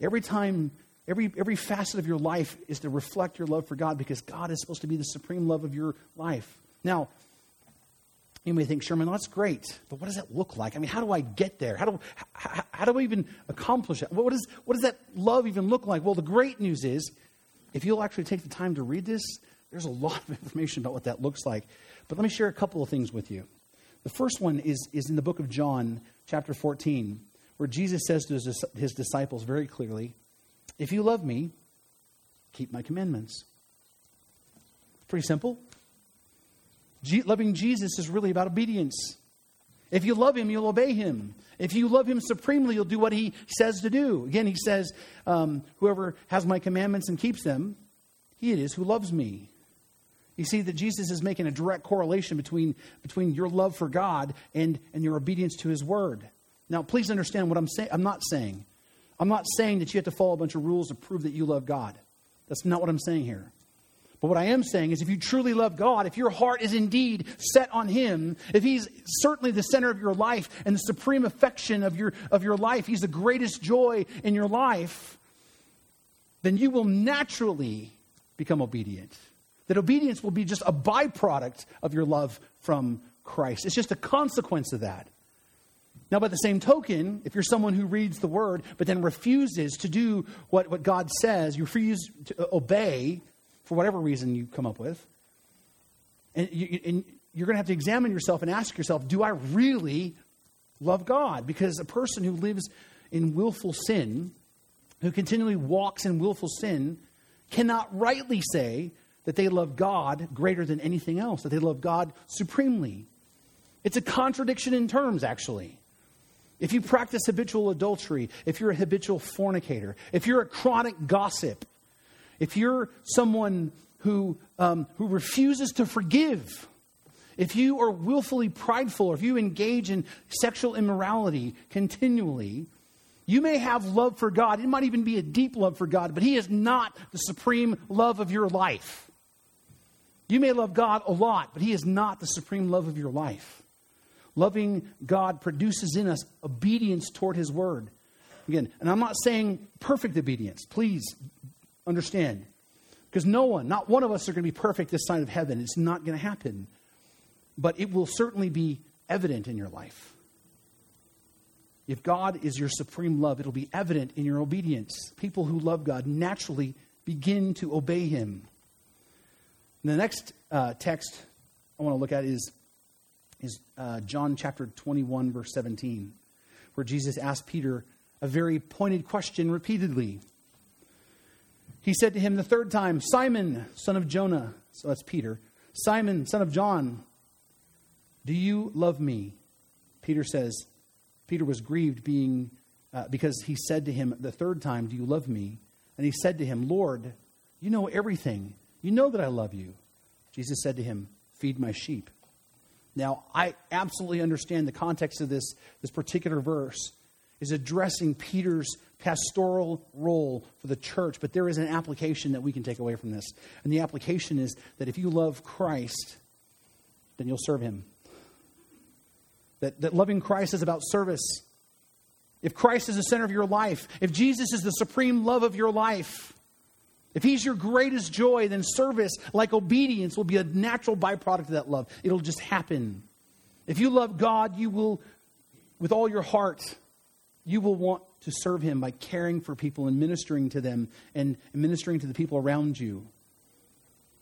Every time, every, every facet of your life is to reflect your love for God because God is supposed to be the supreme love of your life. Now, you may think, Sherman, that's great, but what does that look like? I mean, how do I get there? How do, how, how do I even accomplish it? What, is, what does that love even look like? Well, the great news is, if you'll actually take the time to read this, there's a lot of information about what that looks like. But let me share a couple of things with you. The first one is, is in the book of John, chapter 14, where Jesus says to his, his disciples very clearly, If you love me, keep my commandments. Pretty simple. G- loving Jesus is really about obedience. If you love him, you'll obey him. If you love him supremely, you'll do what he says to do. Again, he says, um, Whoever has my commandments and keeps them, he it is who loves me. You see that Jesus is making a direct correlation between, between your love for God and, and your obedience to his word. Now, please understand what I'm saying. I'm not saying. I'm not saying that you have to follow a bunch of rules to prove that you love God. That's not what I'm saying here. But what I am saying is if you truly love God, if your heart is indeed set on Him, if He's certainly the center of your life and the supreme affection of your, of your life, He's the greatest joy in your life, then you will naturally become obedient. That obedience will be just a byproduct of your love from Christ. It's just a consequence of that. Now, by the same token, if you're someone who reads the word but then refuses to do what, what God says, you refuse to obey for whatever reason you come up with, and, you, you're going to have to examine yourself and ask yourself, do I really love God? Because a person who lives in willful sin, who continually walks in willful sin, cannot rightly say that they love God greater than anything else, that they love God supremely. It's a contradiction in terms, actually. If you practice habitual adultery, if you're a habitual fornicator, if you're a chronic gossip, if you're someone who, um, who refuses to forgive, if you are willfully prideful, or if you engage in sexual immorality continually, you may have love for God. It might even be a deep love for God, but He is not the supreme love of your life. You may love God a lot, but He is not the supreme love of your life. Loving God produces in us obedience toward His word. Again, and I'm not saying perfect obedience. Please understand. Because no one, not one of us, are going to be perfect this side of heaven. It's not going to happen. But it will certainly be evident in your life. If God is your supreme love, it'll be evident in your obedience. People who love God naturally begin to obey Him. And the next uh, text I want to look at is, is uh, John chapter 21, verse 17, where Jesus asked Peter a very pointed question repeatedly. He said to him the third time, Simon, son of Jonah, so that's Peter, Simon, son of John, do you love me? Peter says, Peter was grieved being, uh, because he said to him the third time, Do you love me? And he said to him, Lord, you know everything. You know that I love you. Jesus said to him, Feed my sheep. Now, I absolutely understand the context of this, this particular verse is addressing Peter's pastoral role for the church, but there is an application that we can take away from this. And the application is that if you love Christ, then you'll serve him. That, that loving Christ is about service. If Christ is the center of your life, if Jesus is the supreme love of your life, if he's your greatest joy, then service, like obedience, will be a natural byproduct of that love. It'll just happen. If you love God, you will, with all your heart, you will want to serve him by caring for people and ministering to them and ministering to the people around you.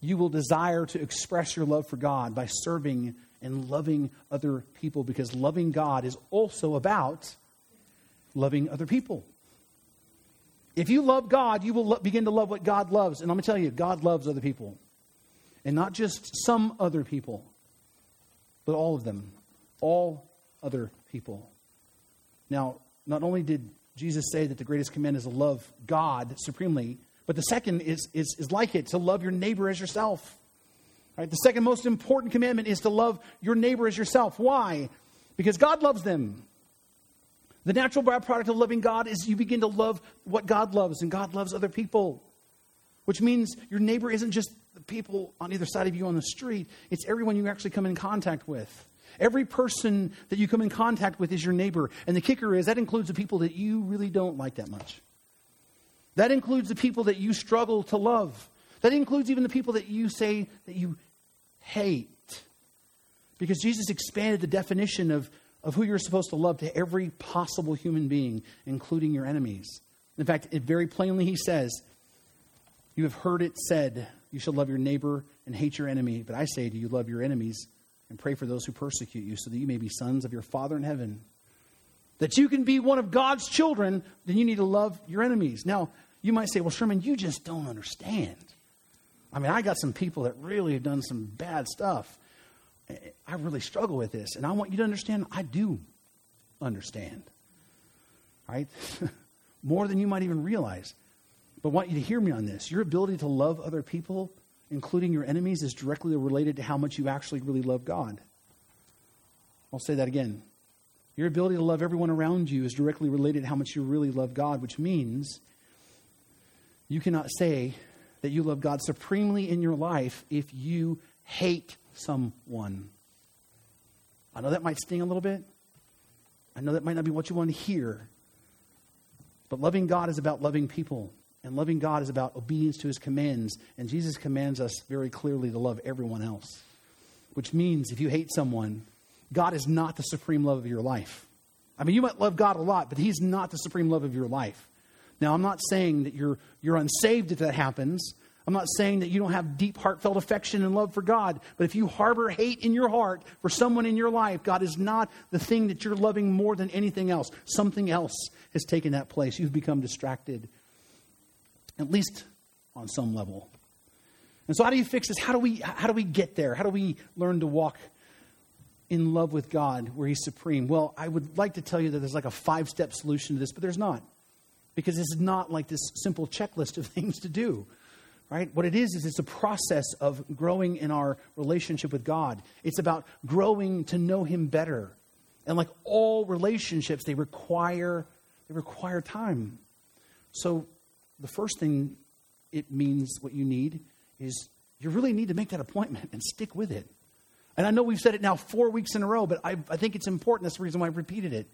You will desire to express your love for God by serving and loving other people because loving God is also about loving other people. If you love God, you will lo- begin to love what God loves. And I'm going to tell you, God loves other people. And not just some other people, but all of them. All other people. Now, not only did Jesus say that the greatest command is to love God supremely, but the second is, is, is like it to love your neighbor as yourself. Right? The second most important commandment is to love your neighbor as yourself. Why? Because God loves them. The natural byproduct of loving God is you begin to love what God loves, and God loves other people. Which means your neighbor isn't just the people on either side of you on the street, it's everyone you actually come in contact with. Every person that you come in contact with is your neighbor. And the kicker is that includes the people that you really don't like that much. That includes the people that you struggle to love. That includes even the people that you say that you hate. Because Jesus expanded the definition of of who you're supposed to love to every possible human being, including your enemies. In fact, it very plainly he says, You have heard it said, You shall love your neighbor and hate your enemy. But I say to you, love your enemies and pray for those who persecute you, so that you may be sons of your Father in heaven. That you can be one of God's children, then you need to love your enemies. Now, you might say, well, Sherman, you just don't understand. I mean, I got some people that really have done some bad stuff. I really struggle with this. And I want you to understand, I do understand. Right? More than you might even realize. But I want you to hear me on this. Your ability to love other people, including your enemies, is directly related to how much you actually really love God. I'll say that again. Your ability to love everyone around you is directly related to how much you really love God, which means you cannot say that you love God supremely in your life if you hate someone. I know that might sting a little bit. I know that might not be what you want to hear. But loving God is about loving people. And loving God is about obedience to his commands. And Jesus commands us very clearly to love everyone else. Which means if you hate someone, God is not the supreme love of your life. I mean, you might love God a lot, but he's not the supreme love of your life. Now, I'm not saying that you're, you're unsaved if that happens. I'm not saying that you don't have deep, heartfelt affection and love for God, but if you harbor hate in your heart for someone in your life, God is not the thing that you're loving more than anything else. Something else has taken that place. You've become distracted, at least on some level. And so, how do you fix this? How do we, how do we get there? How do we learn to walk in love with God where He's supreme? Well, I would like to tell you that there's like a five step solution to this, but there's not. Because this is not like this simple checklist of things to do right? What it is, is it's a process of growing in our relationship with God. It's about growing to know Him better. And like all relationships, they require, they require time. So the first thing it means, what you need, is you really need to make that appointment and stick with it. And I know we've said it now four weeks in a row, but I, I think it's important. That's the reason why I've repeated it.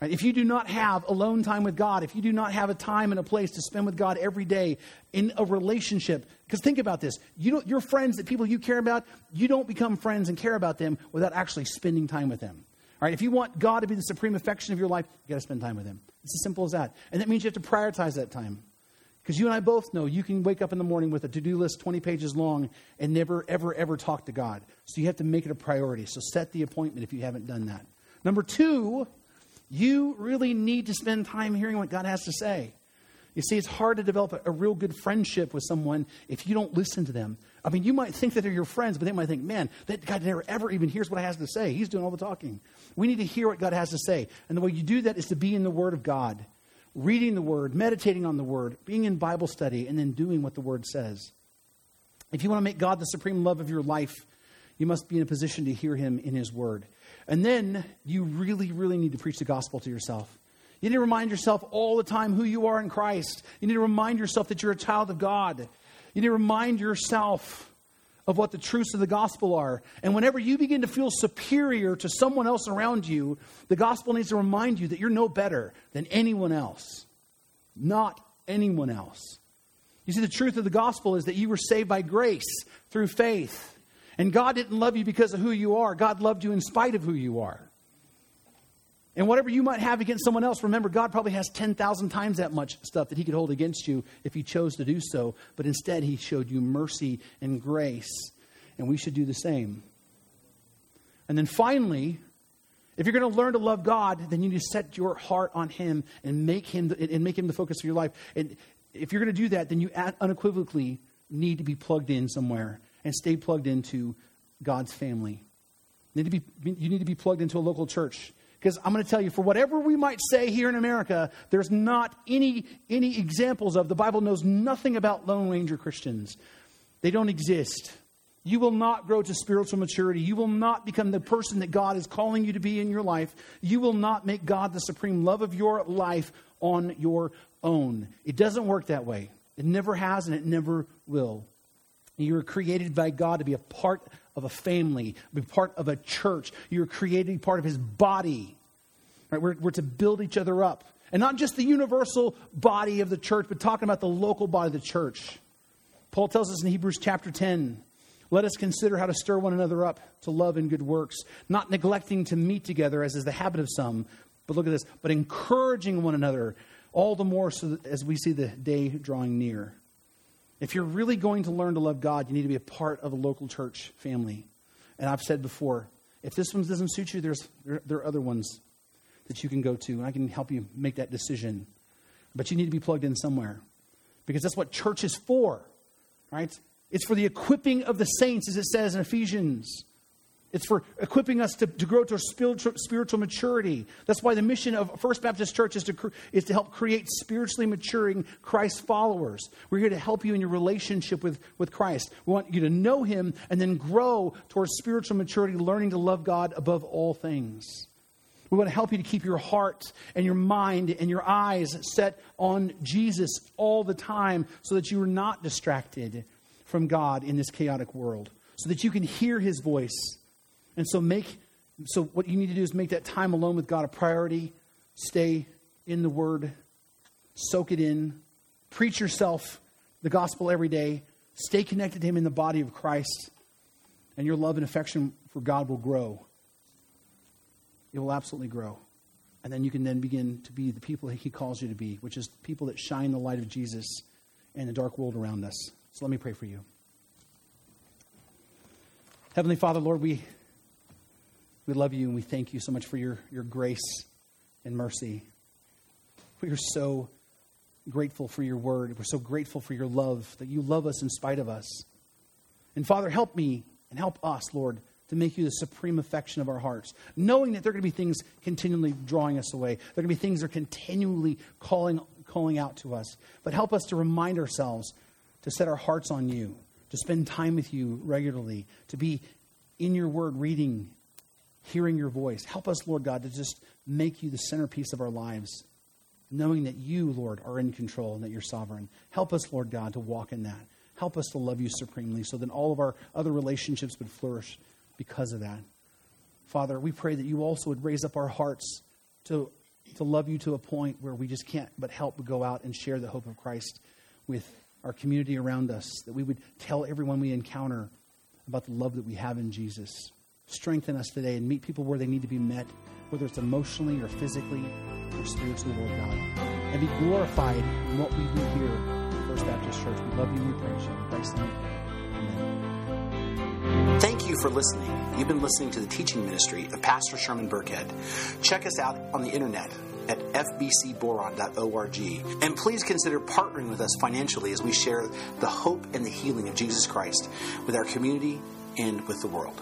If you do not have alone time with God, if you do not have a time and a place to spend with God every day in a relationship, because think about this, you your friends, the people you care about, you don't become friends and care about them without actually spending time with them. All right, if you want God to be the supreme affection of your life, you got to spend time with Him. It's as simple as that, and that means you have to prioritize that time. Because you and I both know you can wake up in the morning with a to do list 20 pages long and never, ever, ever talk to God. So you have to make it a priority. So set the appointment if you haven't done that. Number two, you really need to spend time hearing what God has to say. You see, it's hard to develop a, a, real good friendship with someone if you don't listen to them. I mean, you might think that they're your friends, but they might think, man, that guy never ever even hears what I has to say. He's doing all the talking. We need to hear what God has to say. And the way you do that is to be in the Word of God, reading the Word, meditating on the Word, being in Bible study, and then doing what the Word says. If you want to make God the supreme love of your life, you must be in a position to hear Him in His Word. And then you really, really need to preach the gospel to yourself. You need to remind yourself all the time who you are in Christ. You need to remind yourself that you're a child of God. You need to remind yourself of what the truths of the gospel are. And whenever you begin to feel superior to someone else around you, the gospel needs to remind you that you're no better than anyone else. Not anyone else. You see, the truth of the gospel is that you were saved by grace through faith. And God didn't love you because of who you are, God loved you in spite of who you are. And whatever you might have against someone else, remember, God probably has 10,000 times that much stuff that He could hold against you if He chose to do so. But instead, He showed you mercy and grace. And we should do the same. And then finally, if you're going to learn to love God, then you need to set your heart on Him and make Him the, and make Him the focus of your life. And if you're going to do that, then you unequivocally need to be plugged in somewhere and stay plugged into God's family. You need to be, you need to be plugged into a local church. Because I'm going to tell you, for whatever we might say here in America, there's not any, any examples of, the Bible knows nothing about Lone Ranger Christians. They don't exist. You will not grow to spiritual maturity. You will not become the person that God is calling you to be in your life. You will not make God the supreme love of your life on your own. It doesn't work that way. It never has and it never will. You were created by God to be a part of a family, be part of a church. You're created part of His body. Right? We're, we're to build each other up. And not just the universal body of the church, but talking about the local body of the church. Paul tells us in Hebrews chapter 10 let us consider how to stir one another up to love and good works, not neglecting to meet together, as is the habit of some. But look at this, but encouraging one another, all the more so as we see the day drawing near. If you're really going to learn to love God, you need to be a part of a local church family. And I've said before, if this one doesn't suit you, there's, there, there are other ones that you can go to, and I can help you make that decision. But you need to be plugged in somewhere because that's what church is for, right? It's for the equipping of the saints, as it says in Ephesians. It's for equipping us to, to grow to spiritual, spiritual maturity. That's why the mission of First Baptist Church is to, is to help create spiritually maturing Christ followers. We're here to help you in your relationship with, with Christ. We want you to know Him and then grow towards spiritual maturity, learning to love God above all things. We want to help you to keep your heart and your mind and your eyes set on Jesus all the time so that you are not distracted from God in this chaotic world, so that you can hear His voice and so make so what you need to do is make that time alone with God a priority. Stay in the word. Soak it in. Preach yourself the gospel every day. Stay connected to him in the body of Christ. And your love and affection for God will grow. It will absolutely grow. And then you can then begin to be the people he calls you to be, which is people that shine the light of Jesus in the dark world around us. So let me pray for you. Heavenly Father, Lord, we we love you and we thank you so much for your, your grace and mercy. We are so grateful for your word. We're so grateful for your love, that you love us in spite of us. And Father, help me and help us, Lord, to make you the supreme affection of our hearts, knowing that there are going to be things continually drawing us away. There are going to be things that are continually calling, calling out to us. But help us to remind ourselves to set our hearts on you, to spend time with you regularly, to be in your word reading hearing your voice. Help us, Lord God, to just make you the centerpiece of our lives, knowing that you, Lord, are in control and that you're sovereign. Help us, Lord God, to walk in that. Help us to love you supremely so that all of our other relationships would flourish because of that. Father, we pray that you also would raise up our hearts to, to love you to a point where we just can't but help but go out and share the hope of Christ with our community around us, that we would tell everyone we encounter about the love that we have in Jesus strengthen us today and meet people where they need to be met, whether it's emotionally or physically or spiritually, Lord God. And be glorified in what we do here at First Baptist Church. We love you and we praise you. In Christ's name, amen. Thank you for listening. You've been listening to the teaching ministry of Pastor Sherman Burkhead. Check us out on the internet at fbcboron.org. And please consider partnering with us financially as we share the hope and the healing of Jesus Christ with our community and with the world.